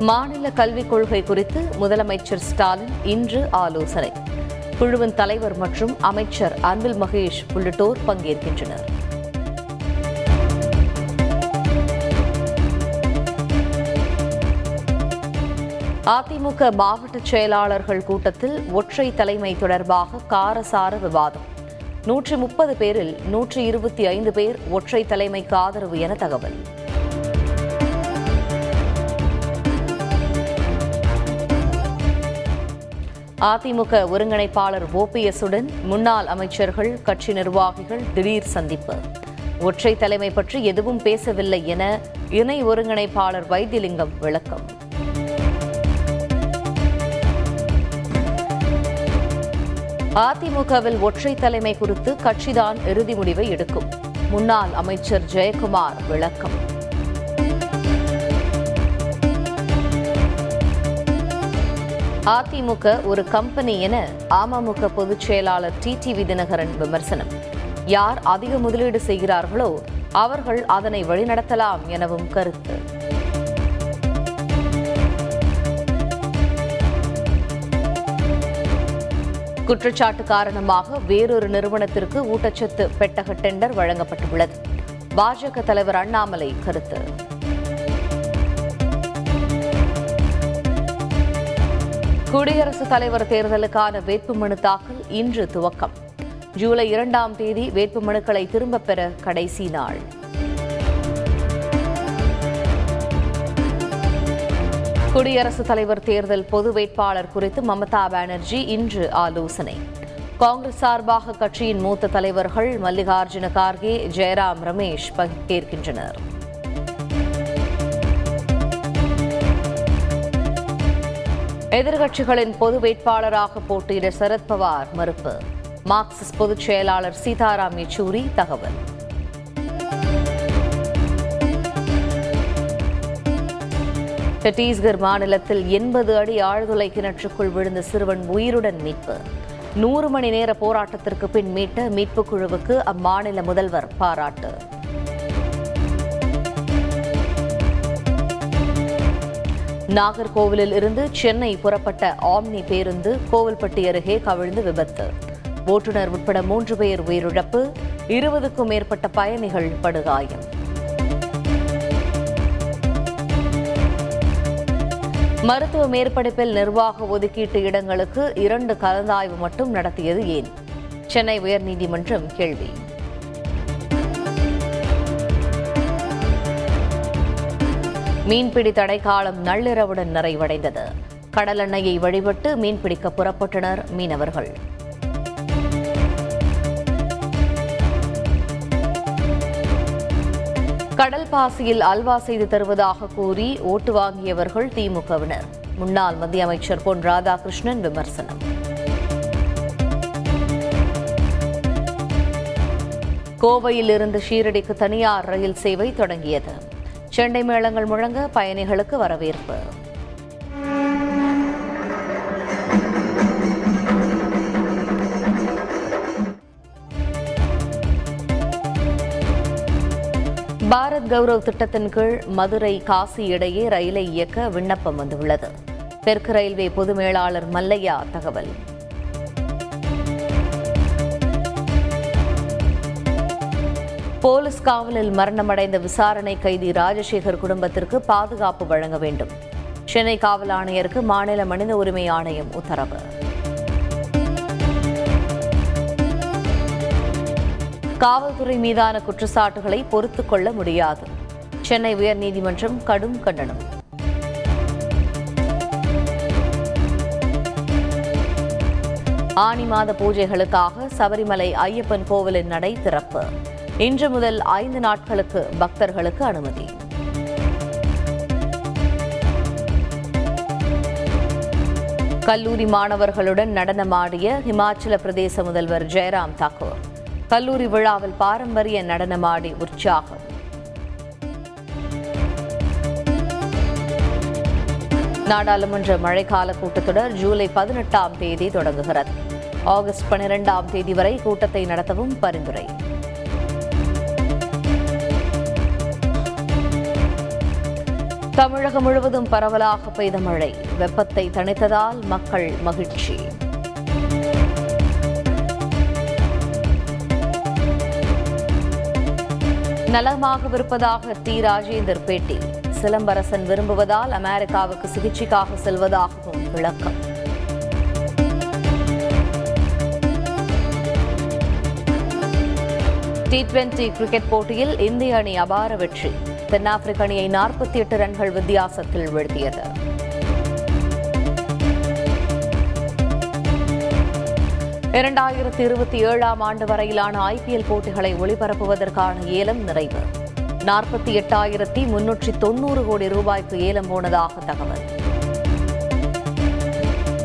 மாநில கல்விக் கொள்கை குறித்து முதலமைச்சர் ஸ்டாலின் இன்று ஆலோசனை. குழுவின் தலைவர் மற்றும் அமைச்சர் அன்பில் மகேஷ் உள்ளிட்டோர் பங்கேற்கின்றனர். அதிமுக மாவட்ட செயலாளர்கள் கூட்டத்தில் ஒற்றை தலைமை தொடர்பாக காரசார விவாதம். நூற்றி முப்பது பேரில் நூற்றி இருபத்தி ஐந்து பேர் ஒற்றை தலைமைக்கு ஆதரவு என தகவல். அதிமுக ஒருங்கிணைப்பாளர் ஓபிஎஸ் உடன் முன்னாள் அமைச்சர்கள் கட்சி நிர்வாகிகள் திடீர் சந்திப்பு. ஒற்றை தலைமை பற்றி எதுவும் பேசவில்லை என இணை ஒருங்கிணைப்பாளர் வைத்திலிங்கம் விளக்கம். அதிமுகவில் ஒற்றை தலைமை குறித்து கட்சிதான் இறுதி முடிவை எடுக்கும். முன்னாள் அமைச்சர் ஜெயக்குமார் விளக்கம். அதிமுக ஒரு கம்பெனி என அமமுக பொதுச் செயலாளர் டிடிவி தினகரன் விமர்சனம். யார் அதிக முதலீடு செய்கிறார்களோ அவர்கள் அதனை வழிநடத்தலாம் எனவும் கருத்து. குற்றச்சாட்டு காரணமாக வேறொரு நிறுவனத்திற்கு ஊட்டச்சத்து பெட்டக டெண்டர் வழங்கப்பட்டுள்ளது. பாஜக தலைவர் அண்ணாமலை கருத்து. குடியரசுத் தலைவர் தேர்தலுக்கான வேட்புமனு தாக்கல் இன்று துவக்கம். ஜூலை இரண்டாம் தேதி வேட்புமனுக்களை திரும்பப் பெற கடைசி நாள். குடியரசுத் தலைவர் தேர்தல் பொது வேட்பாளர் குறித்து மமதா பானர்ஜி இன்று ஆலோசனை. காங்கிரஸ் சார்பாக கட்சியின் மூத்த தலைவர்கள் மல்லிகார்ஜுன கார்கே ஜெயராம் ரமேஷ் பங்கேற்கின்றனர் எதிர்க்கட்சிகளின் பொது வேட்பாளராக போட்டியிட சரத்பவார் மறுப்பு. மார்க்சிஸ்ட் பொதுச் செயலாளர் சீதாராம் யெச்சூரி தகவல். சத்தீஸ்கர் மாநிலத்தில் எண்பது அடி ஆழ்துளை கிணற்றுக்குள் விழுந்த சிறுவன் உயிருடன் மீட்பு. நூறு மணி நேர போராட்டத்திற்கு பின் மீட்ட மீட்புக் குழுவுக்கு அம்மாநில முதல்வர் பாராட்டு. நாகர்கோவிலில் இருந்து சென்னை புறப்பட்ட ஆம்னி பேருந்து கோவில்பட்டி அருகே கவிழ்ந்து விபத்து. ஓட்டுநர் உட்பட மூன்று பேர் உயிரிழப்பு இருபதுக்கும் மேற்பட்ட பயணிகள் படுகாயம். மருத்துவ மேற்படிப்பில் நிர்வாக ஒதுக்கீட்டு இடங்களுக்கு இரண்டு கலந்தாய்வு மட்டும் நடத்தியது ஏன்? சென்னை உயர்நீதிமன்றம் கேள்வி. மீன்பிடி தடைக்காலம் நள்ளிரவுடன் நிறைவடைந்தது. கடல் எண்ணெயை வழிபட்டு மீன்பிடிக்க புறப்பட்டனர் மீனவர்கள். கடல் பாசியில் அல்வா செய்து தருவதாக கூறி ஓட்டு வாங்கியவர்கள் திமுகவினர். முன்னாள் மத்திய அமைச்சர் பொன் ராதாகிருஷ்ணன் விமர்சனம். கோவையில் இருந்து ஷீரடிக்கு தனியார் ரயில் சேவை தொடங்கியது. செண்டை மேளங்கள் முழங்க பயணிகளுக்கு வரவேற்பு. பாரத் கௌரவ் திட்டத்தின் கீழ் மதுரை காசி இடையே ரயிலை இயக்க விண்ணப்பம் வந்துள்ளது. தெற்கு ரயில்வே பொது மேலாளர் மல்லையா தகவல். போலீஸ் காவலில் மரணமடைந்த விசாரணை கைதி ராஜசேகர் குடும்பத்திற்கு பாதுகாப்பு வழங்க வேண்டும். சென்னை காவல் ஆணையருக்கு மாநில மனித உரிமை ஆணையம் உத்தரவு. காவல்துறை மீதான குற்றச்சாட்டுகளை பொறுத்துக் கொள்ள முடியாது. சென்னை உயர்நீதிமன்றம் கடும் கண்டனம். ஆனி மாத பூஜைகளுக்காக சபரிமலை ஐயப்பன் கோவிலின் நடை திறப்பு. இன்று முதல் ஐந்து நாட்களுக்கு பக்தர்களுக்கு அனுமதி. கல்லூரி மாணவர்களுடன் நடனமாடிய இமாச்சல பிரதேச முதல்வர் ஜெயராம் தாக்கூர் கல்லூரி விழாவில் பாரம்பரிய நடனமாடி உற்சாகம். நாடாளுமன்ற மழைக்கால கூட்டத்தொடர் ஜூலை பதினெட்டாம் தேதி தொடங்குகிறது. ஆகஸ்ட் பனிரெண்டாம் தேதி வரை கூட்டத்தை நடத்தவும் பரிந்துரை. தமிழகம் முழுவதும் பரவலாக பெய்த மழை. வெப்பத்தை தணித்ததால் மக்கள் மகிழ்ச்சி. நலமாகவிருப்பதாக டி ராஜேந்தர் பேட்டி. சிலம்பரசன் விரும்புவதால் அமெரிக்காவுக்கு சிகிச்சைக்காக செல்வதாகவும் விளக்கம். டி டுவெண்டி கிரிக்கெட் போட்டியில் இந்திய அணி அபார வெற்றி. தென்னாப்பிரிக்க அணியை நாற்பத்தி எட்டு ரன்கள் வித்தியாசத்தில் வீழ்த்தியது. இரண்டாயிரத்தி இருபத்தி ஏழாம் ஆண்டு வரையிலான ஐபிஎல் போட்டிகளை ஒளிபரப்புவதற்கான ஏலம் நிறைவு. நாற்பத்தி எட்டாயிரத்தி முன்னூற்றி தொன்னூறு கோடி ரூபாய்க்கு ஏலம் போனதாக தகவல்.